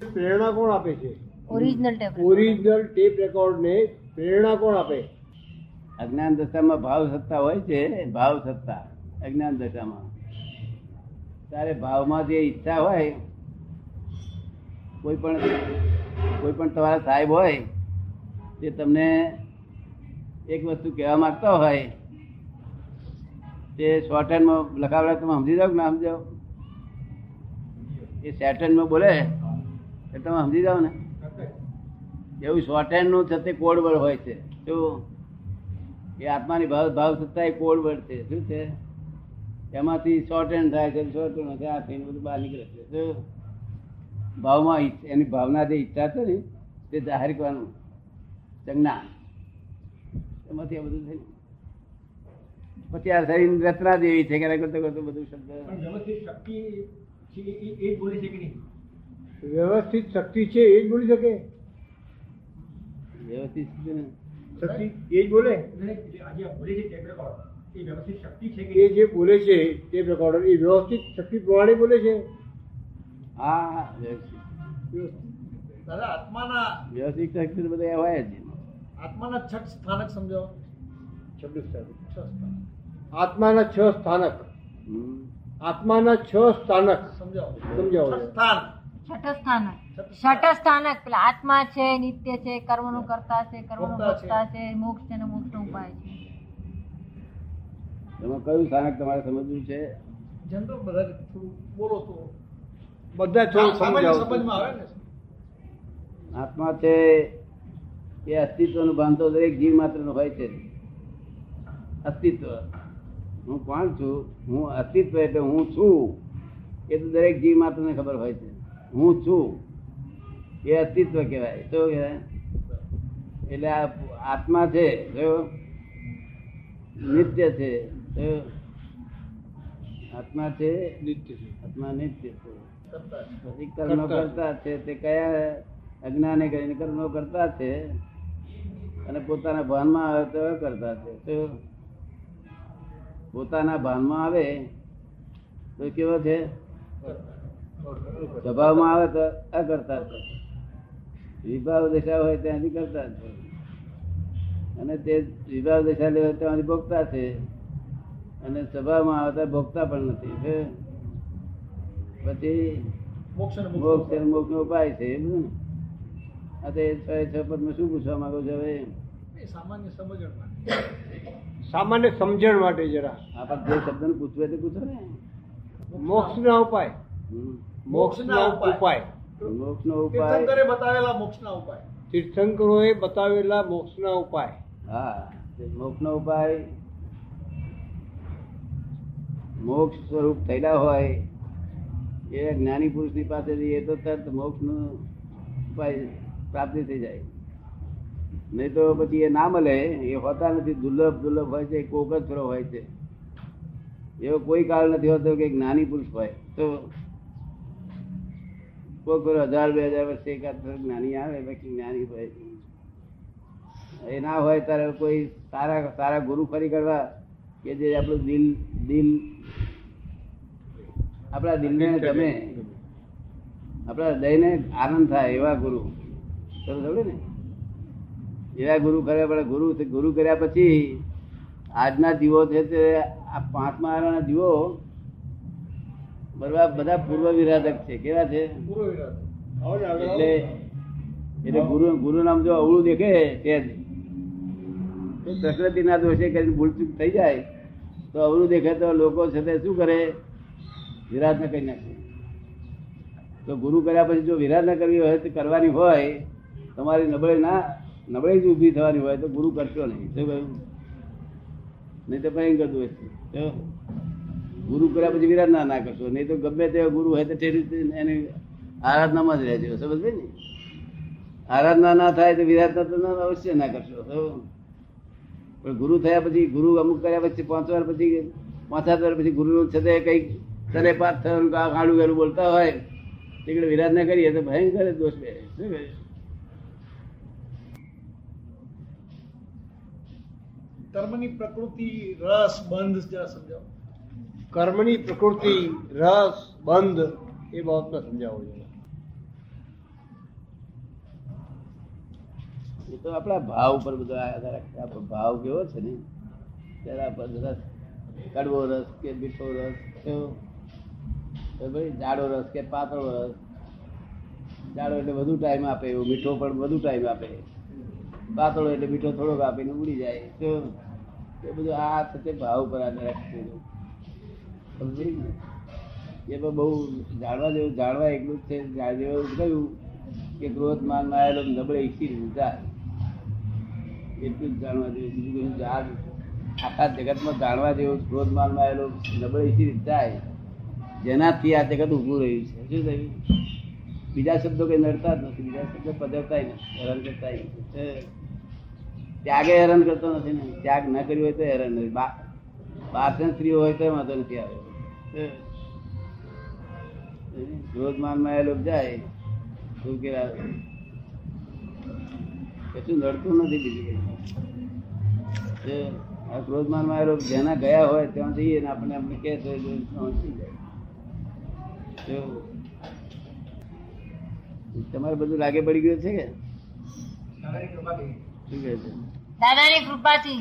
પ્રેરણા કોણ આપે છે? Original tape original tape record ને પ્રેરણા કોણ આપે? અજ્ઞાન દશામાં ભાવ સત્તા હોય છે ભાવ સત્તા અજ્ઞાન દશામાં. ત્યારે ભાવમાં જે ઈચ્છા હોય કોઈ પણ કોઈ પણ તમારા સાહેબ હોય તે તમને એક વસ્તુ કહેવા માંગતા હોય તે શોર્ટ હેન્ડમાં લખાવડા તમે સમજી જાઓ કે ના સમજાવ? એ શોર્ટ હેન્ડમાં બોલે. એ તમે સમજી જાઓ ને. એવું શોર્ટ હેન્ડનું છે તે કોડ હોય છે. શું એ આત્માની ભાવ ભાવ સત્તા એ કોડ વર્ડ છે. શું છે? એમાંથી શોર્ટ હેન્ડ થાય છે શોર્ટ હેન્ડ થાય, આ થઈને બધું બહાર નીકળે છે. શું? ભાવમાં એની ભાવના જે ઈચ્છા છે ને, તે જાહેર કરવાનું. સંજ્ઞા એમાંથી આ બધું થયું પછી આ શરીર રચના જેવી છે કે કરતો કરતો બધું શબ્દ. શક્તિ એ બોલી છે કે નહીં? વ્યવસ્થિત શક્તિ છે એ જ બોલી શકે? વ્યવસ્થિત શક્તિ એ જ બોલે? એટલે જે આજે બોલે છે ટેપ રેકોર્ડ એ વ્યવસ્થિત શક્તિ છે એ જે બોલે છે ટેપ રેકોર્ડર એ વ્યવસ્થિત શક્તિ પ્રમાણે બોલે છે? હા વ્યવસ્થિત. આત્માના વ્યવસ્થિત શક્તિ બધા હોય જ. આત્માના છ સ્થાનક સમજાવો. સ્થાનક. આત્માના છ સ્થાનક. આત્માના છ સ્થાનક. સમજાવો. સમજાવો. સ્થાન. છઠ સ્થાનક છઠ સ્થાનક પેલા આત્મા છે નિત્ય છે કર્મનું કરતા છે કર્મનું ભોગતા છે. મોક્ષ છે મોક્ષ નો ઉપાય છે. એમાં કયું સ્થાનક તમારે સમજવું છે? જનરલ બધા બોલો તો. બધા થોડું સામાન્ય સમજાવો સમજમાં આવે ને? આત્મા છે એ અસ્તિત્વનું ભાન તો દરેક જીવ માત્ર હોય છે. અસ્તિત્વ. હું કોણ છું? હું અસ્તિત્વ એટલે હું છું. એ તો દરેક જીવ માત્ર ને ખબર હોય છે. હું છું. એ અસ્તિત્વ કહેવાય. શું કહેવાય? એટલે આ આત્મા છે જો નિત્ય છે જો આત્મા છે નિત્ય છે. આત્મા નિત્ય છે. પછી કર્મ કરતા. છે. તે કયા અજ્ઞાને કરીને કર્મો કરતા છે અને પોતાના ભાનમાં આવે તો કરતા છે. શું? પોતાના ભાનમાં આવે તો કેવો છે. સ્વભાવમાં આવે તો અકર્તા છે વિભાવ દશા હોય ત્યાંથી કરતા અને તે વિભાવ દશા લેવા ત્યાંથી ભોગતા છે. અને સ્વભાવમાં આવે તો ભોગતા પણ નથી? પછી મોક્ષ મોક્ષ મોક્ષ મોક્ષનો ઉપાય છે એમ ને? આ તો એ છ છ પદમાં શું પૂછવા માંગો છો હવે? સામાન્ય સમજણ માટે. સામાન્ય સમજણ માટે જરા. આપણે જે શબ્દ ને પૂછવે તે પૂછો ને. મોક્ષના ઉપાય. હમ. મોક્ષના ઉપાય. મોક્ષનો ઉપાય. તીર્થંકરે બતાવેલા મોક્ષના ઉપાય. તીર્થંકરોએ બતાવેલા મોક્ષના ઉપાય. હા મોક્ષનો ઉપાય. મોક્ષ સ્વરૂપ થયેલા હોય એ જ્ઞાની પુરુષની પાસે જઈએ તો તરત મોક્ષનો ઉપાય પ્રાપ્તિ થઈ જાય. નહીં તો પછી એ ના મળે એ હોતા નથી દુર્લભ દુર્લભ હોય છે કોક જ હોય છે. એવો કોઈ કાળ નથી હોતો કે જ્ઞાની પુરુષ હોય. તો કોક કોઈ હજાર બે હજાર વર્ષે એકાદ જ્ઞાની આવે બાકી જ્ઞાની હોય. એ ના હોય ત્યારે કોઈ સારા સારા ગુરુ ફરી કરવા કે જે આપણું દિલ દિલ આપણા દિલને ગમે. આપણા હૃદયને આનંદ થાય એવા ગુરુ. સમજે ને? એવા ગુરુ કર્યા પડે ગુરુ ગુરુ કર્યા પછી આજના જીવો છે તે આ પાંચમા જીવો બરાબર બધા પૂર્વ વિરાધક છે. કેવા છે. એટલે એટલે ગુરુ ગુરુ નામ જો અવળું દેખે તે પ્રકૃતિના દોષે કરીને ભૂલચૂક થઈ જાય, તો અવળું દેખે તો લોકો છે તે શું કરે? વિરાધના કરી નાખે. તો ગુરુ કર્યા પછી જો વિરાધના કરવી હોય તો કરવાની હોય, તમારી નબળે ના નબળાઈ જ ઊભી થવાની હોય તો ગુરુ કરશો નહીં. શું કહ્યું? નહીં તો ભયંકર છે. જો ગુરુ કર્યા પછી વિરાધના ના કરશો. નહીં તો ગમે તે ગુરુ હોય તો એની આરાધનામાં જ રહેજો. સમજ ને? આરાધના ના થાય તો વિરાધના તો અવશ્ય ના કરશો. પણ ગુરુ થયા પછી ગુરુ અમુક કર્યા પછી પાંચ વાર પછી પાંચ સાત વાર પછી ગુરુ છે તે કંઈક તને પાત થયું ગાડું ગાડું બોલતા હોય તે વિરાધના કરીએ તો ભયંકર દોષ બે શું કહે કર્મની પ્રકૃતિ રસ બંધ સમજાવો. કર્મની પ્રકૃતિ, રસ, બંધ એ બાબતમાં સમજાવવું જોઈએ એ તો આપણા ભાવ ઉપર બધો આધાર આપણો ભાવ કેવો છે ને? તેના પર રસ, કડવો રસ કે મીઠો રસ, કેવો? ભાઈ જાડો રસ કે પાતળો રસ? જાડો એટલે વધુ ટાઈમ આપે, એવું મીઠો પણ વધુ ટાઈમ આપે. પાતળો એટલે મીઠો થોડોક આપીને ઉડી જાય તો એ બધું આ થતે ભાવ ઉપર આધાર રાખે સમજી? એ પણ બહુ જાણવા જેવું, જાણવા એટલું જ છે. જેવું કહ્યું કે ક્રોધ માન આવેલો નબળે ઈચ્છી લીધા એટલું જ જાણવા જેવું, બીજું કહ્યું જાણ આખા જગતમાં જાણવા જેવું ક્રોધ માન માયેલો નબળે ઈચ્છી જાય જેનાથી આ જગત ઊભું રહ્યું છે. શું થયું? બીજા શબ્દો કઈ નડતા જ નથી. બીજા શબ્દો પધરતા નથી. હેરાન કરતા નથી ત્યાગે હેરાન કરતો નથી ને. ત્યાગ ન કર્યો હોય તો હેરાન નથી. બા બારસન સ્ત્રીઓ હોય તો વાંધો નથી આવે. હે. ક્રોધમાનમાં એ લોકો જાય, શું કે કશું લડતું નથી બીજું કઈ. આ ક્રોધમાનમાં એ લોકો જેના ગયા હોય ત્યાં જઈએ ને આપણે આપણે કે તો તમારે બધું લાગે પડી ગયું છે કે શું કહે છે દાદાની કૃપાથી